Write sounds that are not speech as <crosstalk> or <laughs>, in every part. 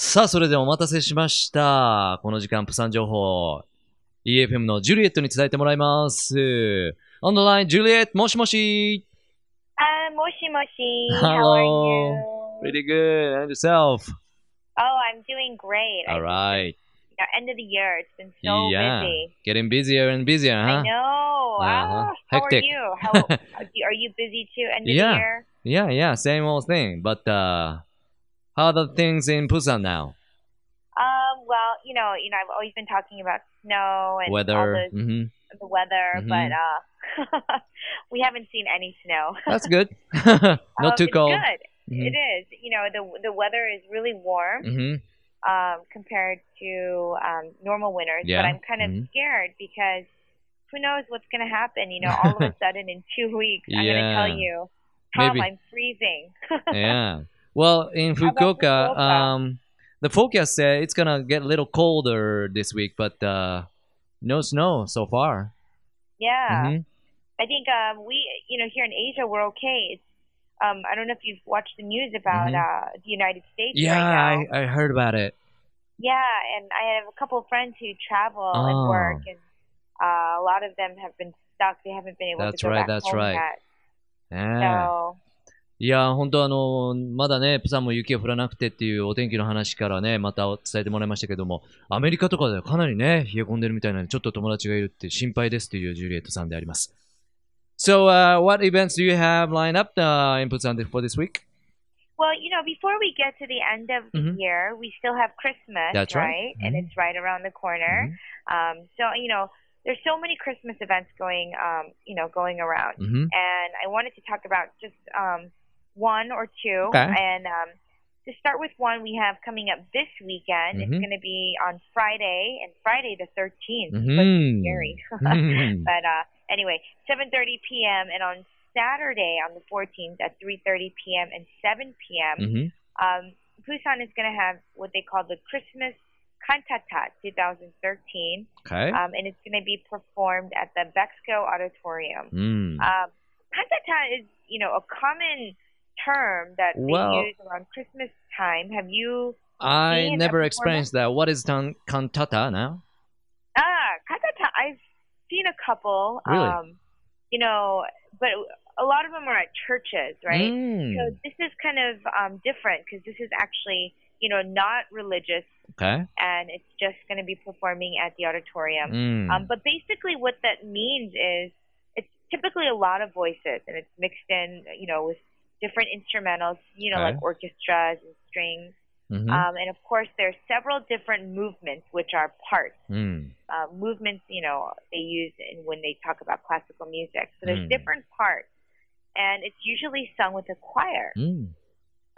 さあ、それではお待たせしました。この時間、プサン情報、EFM のジュリエットに伝えてもらいます。On the line, ジュリエット、もしもし Uh, moshi moshi. How are Hello. you? Pretty good. And yourself? Oh, I'm doing great. I- Alright. you know, end of the year. It's been so yeah. busy. Getting busier and busier, I huh? know. Uh-huh. Ah, how Hectic. are you? How are you- are you busy too? End of Yeah. the year. Yeah, yeah, same old thing. But, uh, how are the things in Busan now? Um. Well, you know, you know, I've always been talking about snow and all Weather? the, hmm the weather, Mhm. but uh, <laughs> we haven't seen any snow. That's good. <laughs> <laughs> Um, Not too it's cold. Good. Mhm. It is. You know, the the weather is really warm. hmm um, compared to um, normal winters. Yeah. But I'm kind of Mhm. scared because who knows what's going to happen? You know, all of a sudden in two weeks, I'm going to tell you, Tom, Maybe. I'm freezing. yeah. Well, in Fukuoka, Fukuoka? um, the forecast said it's gonna get a little colder this week, but uh, no snow so far. yeah. Mhm. I think um, we, you know, here in Asia, we're okay. It's, um, I don't know if you've watched the news about Mhm. uh, the United States Yeah, right now. I, I heard about it. Yeah, and I have a couple of friends who travel Oh. and work, and uh, a lot of them have been stuck. They haven't been able That's to go right, back that's home right. yet. Yeah. So いや、本当あの、まだね、プサンも雪が降らなくてっていうお天気の話からね、また伝えてもらいましたけども、アメリカとかではかなりね、冷え込んでるみたいなので、ちょっと友達がいるって心配ですというジュリエットさんであります。So, uh, what events do you have lined up uh, in Busan for this week? Well, you know, before we get to the end of the Mhm. year, we still have Christmas, That's right. And Mhm. it's right around the corner. Um, so you know, there's so many Christmas events going, um, you know, going around. Mm-hmm. And I wanted to talk about just um, one or two. Okay. And um, to start with one, we have coming up this weekend. It's Mhm. going to be on Friday and Friday the 13th. It's Mhm. scary. <laughs> Mhm. But uh, anyway, 7:30 p.m. and on Saturday on the 14th at 3:30 p.m. and 7 p.m. Mhm. Um, Busan is going to have what they call the Christmas Cantata 2013, Okay. um, and it's going to be performed at the Bexco Auditorium. Mm. Um, cantata is, you know, a common term that they use around Christmas time. Have you? I never experienced that. What is tan- cantata now? Ah, cantata. I've seen a couple. Really? Um, you know, but a lot of them are at churches, right? Mm. So this is kind of um, different because this is actually, you know, not religious, Okay. and it's just going to be performing at the auditorium. Mm. Um, but basically, what that means is it's typically a lot of voices, and it's mixed in, you know, with different instrumentals, you know, Okay. like orchestras and strings. Mhm. Um, and of course, there are several different movements, which are parts. Mm. Uh, movements, you know, they use in when they talk about classical music. So there's Mm. different parts, and it's usually sung with a choir. Mm.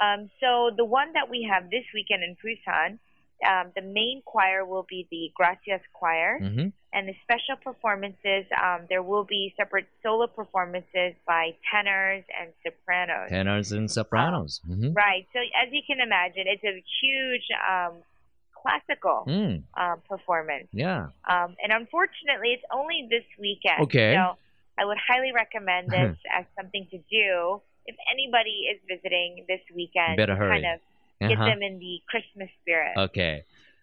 Um, so the one that we have this weekend in Busan, um, the main choir will be the Gracias Choir, Mhm. and the special performances, um, there will be separate solo performances by tenors and sopranos. Tenors and sopranos. Mhm. Right. So as you can imagine, it's a huge um, classical Mm. um, performance. Yeah. Um, and unfortunately, it's only this weekend. Okay. So I would highly recommend this as something to do if anybody is visiting this weekend. Better hurry. kind of get Uh-huh. them in the Christmas spirit. OK。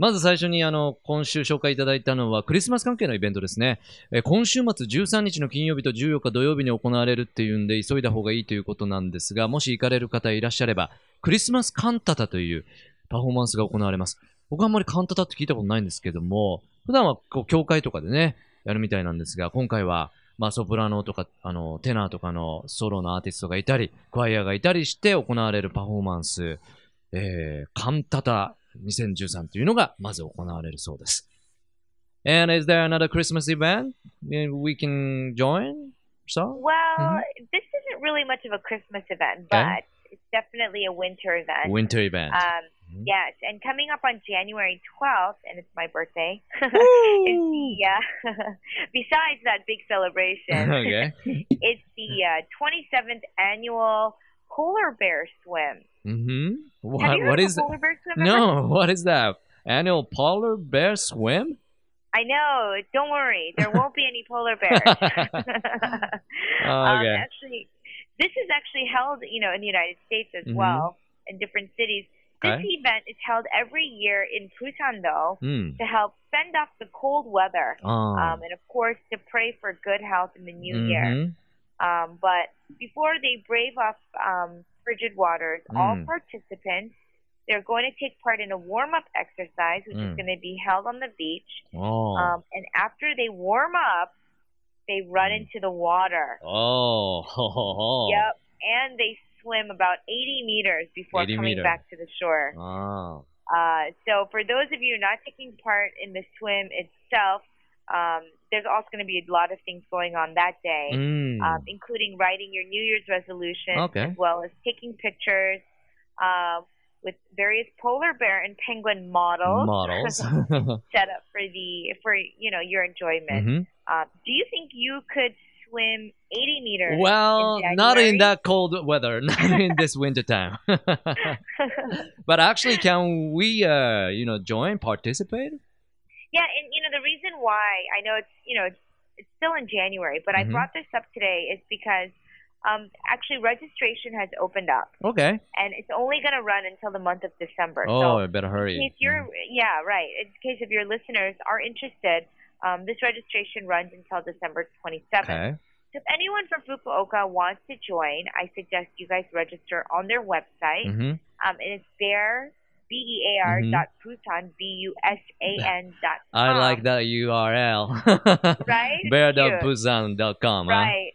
まず最初にあの今週紹介いただいたのはクリスマス関係のイベントですね。えー今週末13日の金曜日と14日土曜日に行われるっていうんで急いだ方がいいということなんですが、もし行かれる方いらっしゃれば、クリスマスカンタタというパフォーマンスが行われます。僕はあんまりカンタタって聞いたことないんですけども、普段はこう教会とかでね、やるみたいなんですが、今回はまあソプラノとかあのテナーとかのソロのアーティストがいたり、クワイアがいたりして行われるパフォーマンス、えー、カンタタ2013というのがまず行われるそうです。And is there another Christmas event we can join? So? Well, Mhm. this isn't really much of a Christmas event, Okay. but it's definitely a winter event. Winter event. Um, Mhm. Yes, and coming up on January 12th, and it's my birthday, <laughs> is the, uh, <laughs> besides that big celebration, okay. <laughs> it's the uh, 27th annual polar bear swim. Mm-hmm. What, what is polar bear swim? No, ever? <laughs> what is that? Annual polar bear swim? I know. Don't worry, there won't be any polar bears. <laughs> <laughs> Um, oh, okay. Um, actually, this is actually held, you know, in the United States as mm-hmm. well, in different cities. This okay. event is held every year in Pusan-do mm. to help fend off the cold weather, oh. um, and of course to pray for good health in the new mm-hmm. year. Um, but before they brave up um, frigid waters, mm. all participants they're going to take part in a warm up exercise, which mm. is going to be held on the beach. Oh. Um, and after they warm up, they run mm. into the water. Oh. <laughs> Yep. And they swim about 80 meters before 80 coming meter. back to the shore. Oh. Uh, so for those of you not taking part in the swim itself, um, there's also going to be a lot of things going on that day, mm. um, including writing your New Year's resolution, okay. as well as taking pictures uh, with various polar bear and penguin models. Models <laughs> <laughs> set up for the for you know your enjoyment. Mm-hmm. Uh, do you think you could swim 80 meters. Well, in not in that cold weather, <laughs> not in this winter time. but actually, can we, uh, you know, join, participate? Yeah, and you know the reason why I know it's you know it's, it's still in January, but Mhm. I brought this up today is because um, actually registration has opened up, Okay. and it's only going to run until the month of December. so Oh, I better hurry. in case you're yeah right in case if your listeners are interested um, this registration runs until december 27th Okay. so if anyone from fukuoka wants to join i suggest you guys register on their website hmm um, and it's bear b-e-a-r Mhm. dot busan b-u-s-a-n dot I com. like that URL. Right? Bear.busan.com. Huh? right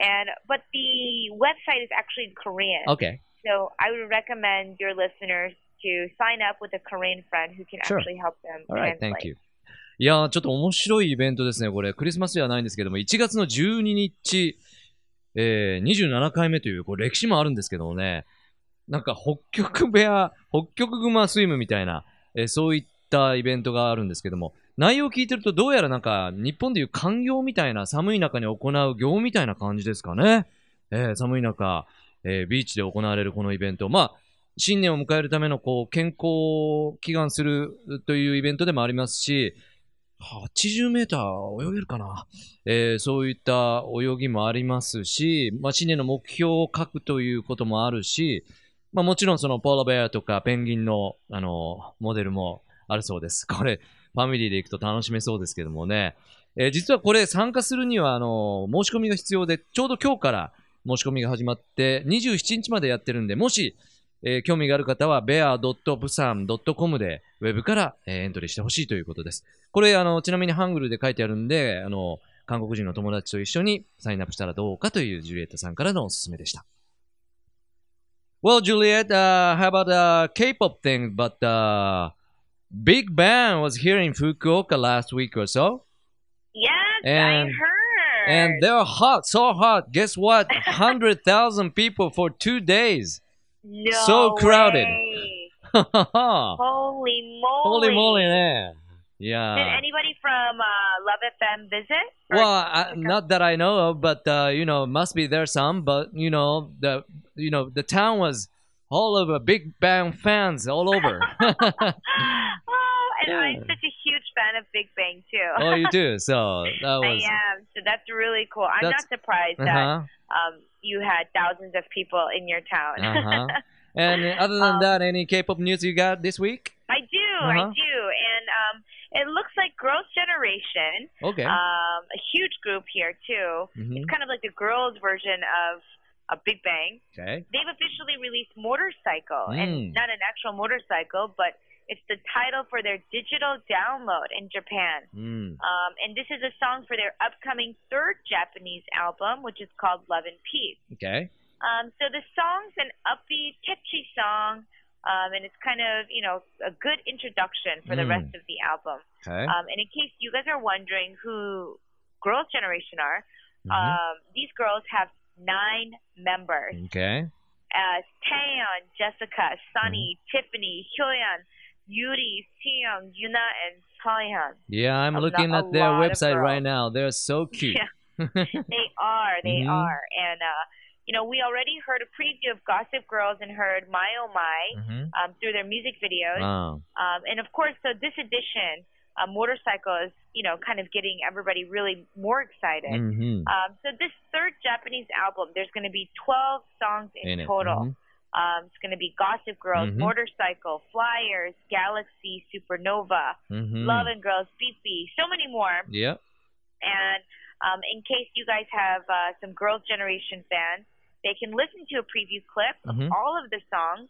and but the website is actually in korean Okay. so i would recommend your listeners to sign up with a korean friend who can Sure. actually help them Alright, translate thank you. いやー、ちょっと面白いイベントですね。これ、クリスマスではないんですけども、1月の12日、えー、27回目という、これ歴史もあるんですけどもね、なんか北極ベア、<laughs> 北極熊スイムみたいな、えーそういったイベントがあるんですけども、内容を聞いてるとどうやらなんか日本でいう環業みたいな寒い中に行う業みたいな感じですかね。えー寒い中、えービーチで行われるこのイベント。まあ、新年を迎えるためのこう健康を祈願するというイベントでもありますし、80メーター泳げるかな、えーそういった泳ぎもありますし、まあ、新年の目標を書くということもあるし、まあ、もちろんそのポーラベアとかペンギンのあのモデルもあるそうです。<laughs> これ、ファミリーで行くと楽しめそうですけどもね。えー実はこれ参加するにはあの申し込みが必要で、ちょうど今日から申し込みが始まって、27日までやってるんで、もし、えー興味がある方は bear.busan.com でウェブから、えーエントリーしてほしいということです。これ、あの、ちなみにハングルで書いてあるんで、あの、韓国人の友達と一緒にサインアップしたらどうかというジュリエットさんからのおすすめでした。Well, Juliet, uh, how about the K-pop thing? But uh, Big Bang was here in Fukuoka last week or so, Yes, And- I heard. and they're hot, so hot. Guess what? <laughs> Hundred thousand people for two days. no so crowded. <laughs> Holy moly! Holy moly! man! Did Yeah. anybody from uh, Love FM visit? Well, I, not that I know of, but uh, you know, must be there some. But you know, the you know the town was all over Big Bang fans all over. <laughs> oh, and I'm such a huge fan of Big Bang too. oh, you do. <laughs> So that was. I am. So that's really cool. I'm That's- not surprised Uh that huh. um, you had thousands of people in your town. Uh huh. <laughs> And other than Um, that, any K-pop news you got this week? I do, I Uh-huh. do, and um, it looks like Girls' Generation, Okay. um, a huge group here too. Mhm. It's kind of like the girls' version of a Big Bang. Okay. They've officially released Motorcycle, Mm. and not an actual motorcycle, but it's the title for their digital download in Japan. Mm. Um, and this is a song for their upcoming third Japanese album, which is called Love and Peace. Okay. Um, so the song's an upbeat, catchy song, um, and it's kind of, you know, a good introduction for the Mm. rest of the album. Okay. Um, and in case you guys are wondering who Girls' Generation are, Mhm. um, these girls have nine members. Okay. As Taeyeon, Jessica, Sunny, Mm-hmm. Tiffany, Hyoyeon, Yuri, Sooyoung, Yoona, and Taeyeon. Yeah, I'm looking lo- at their website right now. They're so <laughs> cute. Yeah. <laughs> they are, they Mhm. are. And, uh, you know, we already heard a preview of Gossip Girls and heard My Oh My Mhm. um, through their music videos. Oh. Um, and of course, so this edition, uh, Motorcycle is, you know, kind of getting everybody really more excited. Mhm. Um, so this third Japanese album, there's going to be 12 songs in, In it. total. Mhm. Um, it's going to be Gossip Girls, Mhm. Motorcycle, Flyers, Galaxy, Supernova, Mhm. Love and Girls, Beepy, so many more. Yeah. And um, in case you guys have uh, some Girls' Generation fans, they can listen to a preview clip of Mhm. all of the songs.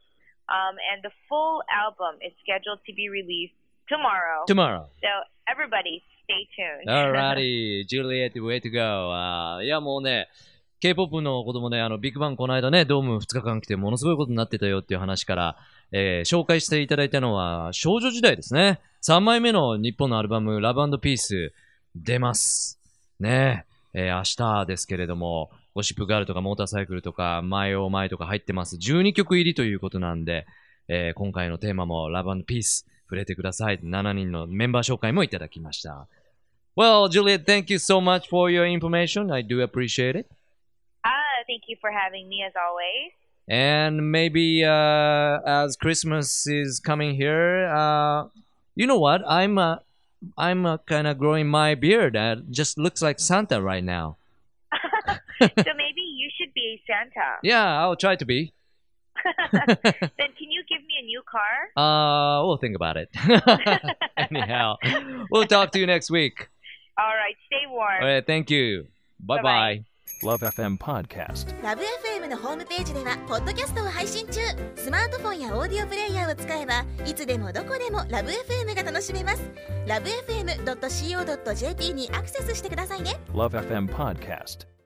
Um, and the full album is scheduled to be released tomorrow. Tomorrow. So everybody, stay tuned. Alrighty, <laughs> Juliet, way to go. あーいや、もうね、K-POP の子供ね、あの、ビッグバンこの間ね、ドーム2日間来てものすごいことになってたよっていう話から、えー紹介していただいたのは少女時代ですね。3枚目の日本のアルバム、ラブピース出ます。ねえー明日ですけれども、ゴシップガールとかモーターサイクルとか、前を前とか入ってます。12曲入りということなんで、えー今回のテーマもラブピース触れてください。7人のメンバー紹介もいただきました。Well, Juliet, thank you so much for your information. I do appreciate it. Ah, thank you for having me as always. And maybe uh, as Christmas is coming here, uh, you know what? I'm uh, I'm uh, kind of growing my beard. Uh, just looks like Santa right now. <laughs> so maybe you should be Santa. <laughs> Yeah, I'll try to be. Then can you give me a new car? Uh, we'll think about it. Anyhow, we'll talk to you next week. All right, stay warm. All right, thank you. Bye bye. Love FM Podcast. ラブ f m のホームページではポッドキャストを配信中スマートフォンやオーディオプレイヤーを使えばいつでもどこでもラブ f m が楽しめますラブ FM.co.jp にアクセスしてくださいね Love FM Podcast.